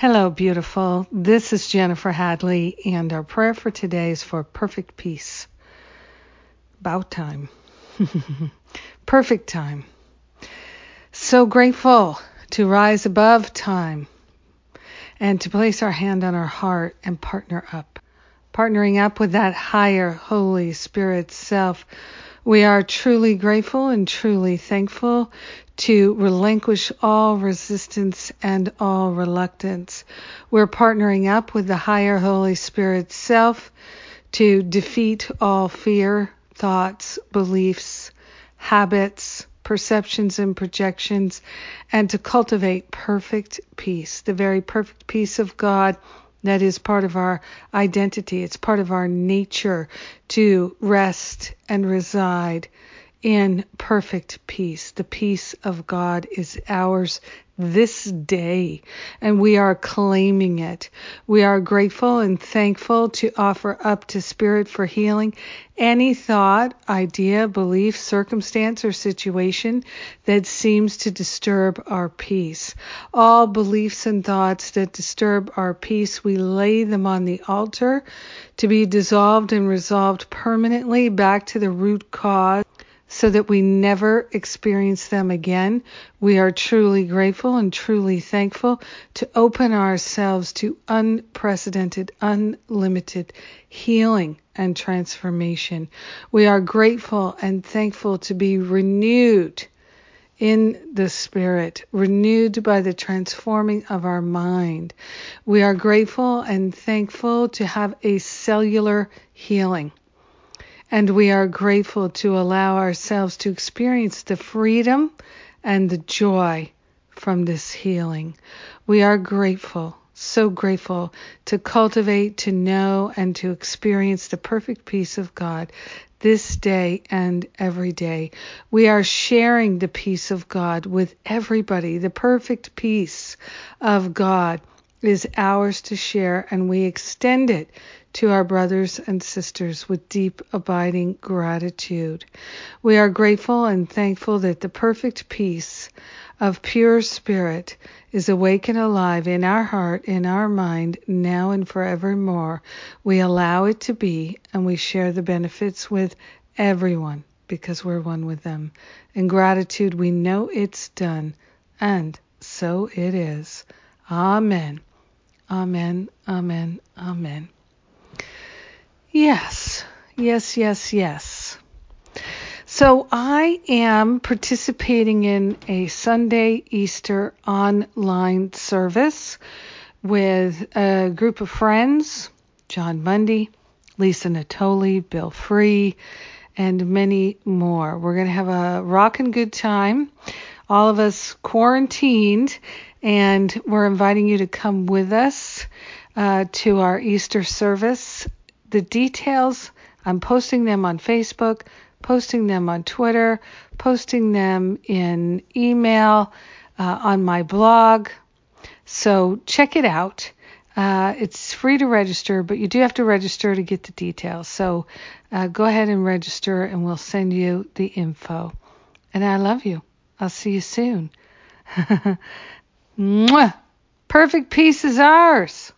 Hello, beautiful. This is Jennifer Hadley, and our prayer for today is for perfect peace. About time. perfect time. So grateful to rise above time and to place our hand on our heart and partner up. Partnering up with that higher Holy Spirit self we are truly grateful and truly thankful to relinquish all resistance and all reluctance. We're partnering up with the higher Holy Spirit self to defeat all fear, thoughts, beliefs, habits, perceptions, and projections, and to cultivate perfect peace, the very perfect peace of God that is part of our identity. It's part of our nature to rest and reside in perfect peace. The peace of God is ours this day, and we are claiming it. We are grateful and thankful to offer up to Spirit for healing any thought, idea, belief, circumstance, or situation that seems to disturb our peace. All beliefs and thoughts that disturb our peace, we lay them on the altar to be dissolved and resolved permanently back to the root cause so that we never experience them again. We are truly grateful and truly thankful to open ourselves to unprecedented, unlimited healing and transformation. We are grateful and thankful to be renewed in the Spirit, renewed by the transforming of our mind. We are grateful and thankful to have a cellular healing and we are grateful to allow ourselves to experience the freedom and the joy from this healing. We are grateful, so grateful to cultivate, to know, and to experience the perfect peace of God this day and every day. We are sharing the peace of God with everybody. The perfect peace of God is ours to share, and we extend it to our brothers and sisters with deep, abiding gratitude. We are grateful and thankful that the perfect peace of pure spirit is awake and alive in our heart, in our mind, now and forevermore. We allow it to be, and we share the benefits with everyone because we're one with them. In gratitude, we know it's done, and so it is. Amen. Amen. Amen. Amen. Yes, yes, yes, yes. So I am participating in a Sunday Easter online service with a group of friends Jon Mundy, Lisa Natoli, Bill Free, and many more. We're going to have a rockin' good time. All of us quarantined, and we're inviting you to come with us uh, to our Easter service the details, I'm posting them on Facebook, posting them on Twitter, posting them in email, uh, on my blog. So check it out. Uh, it's free to register, but you do have to register to get the details. So uh, go ahead and register, and we'll send you the info. And I love you. I'll see you soon. Perfect peace is ours.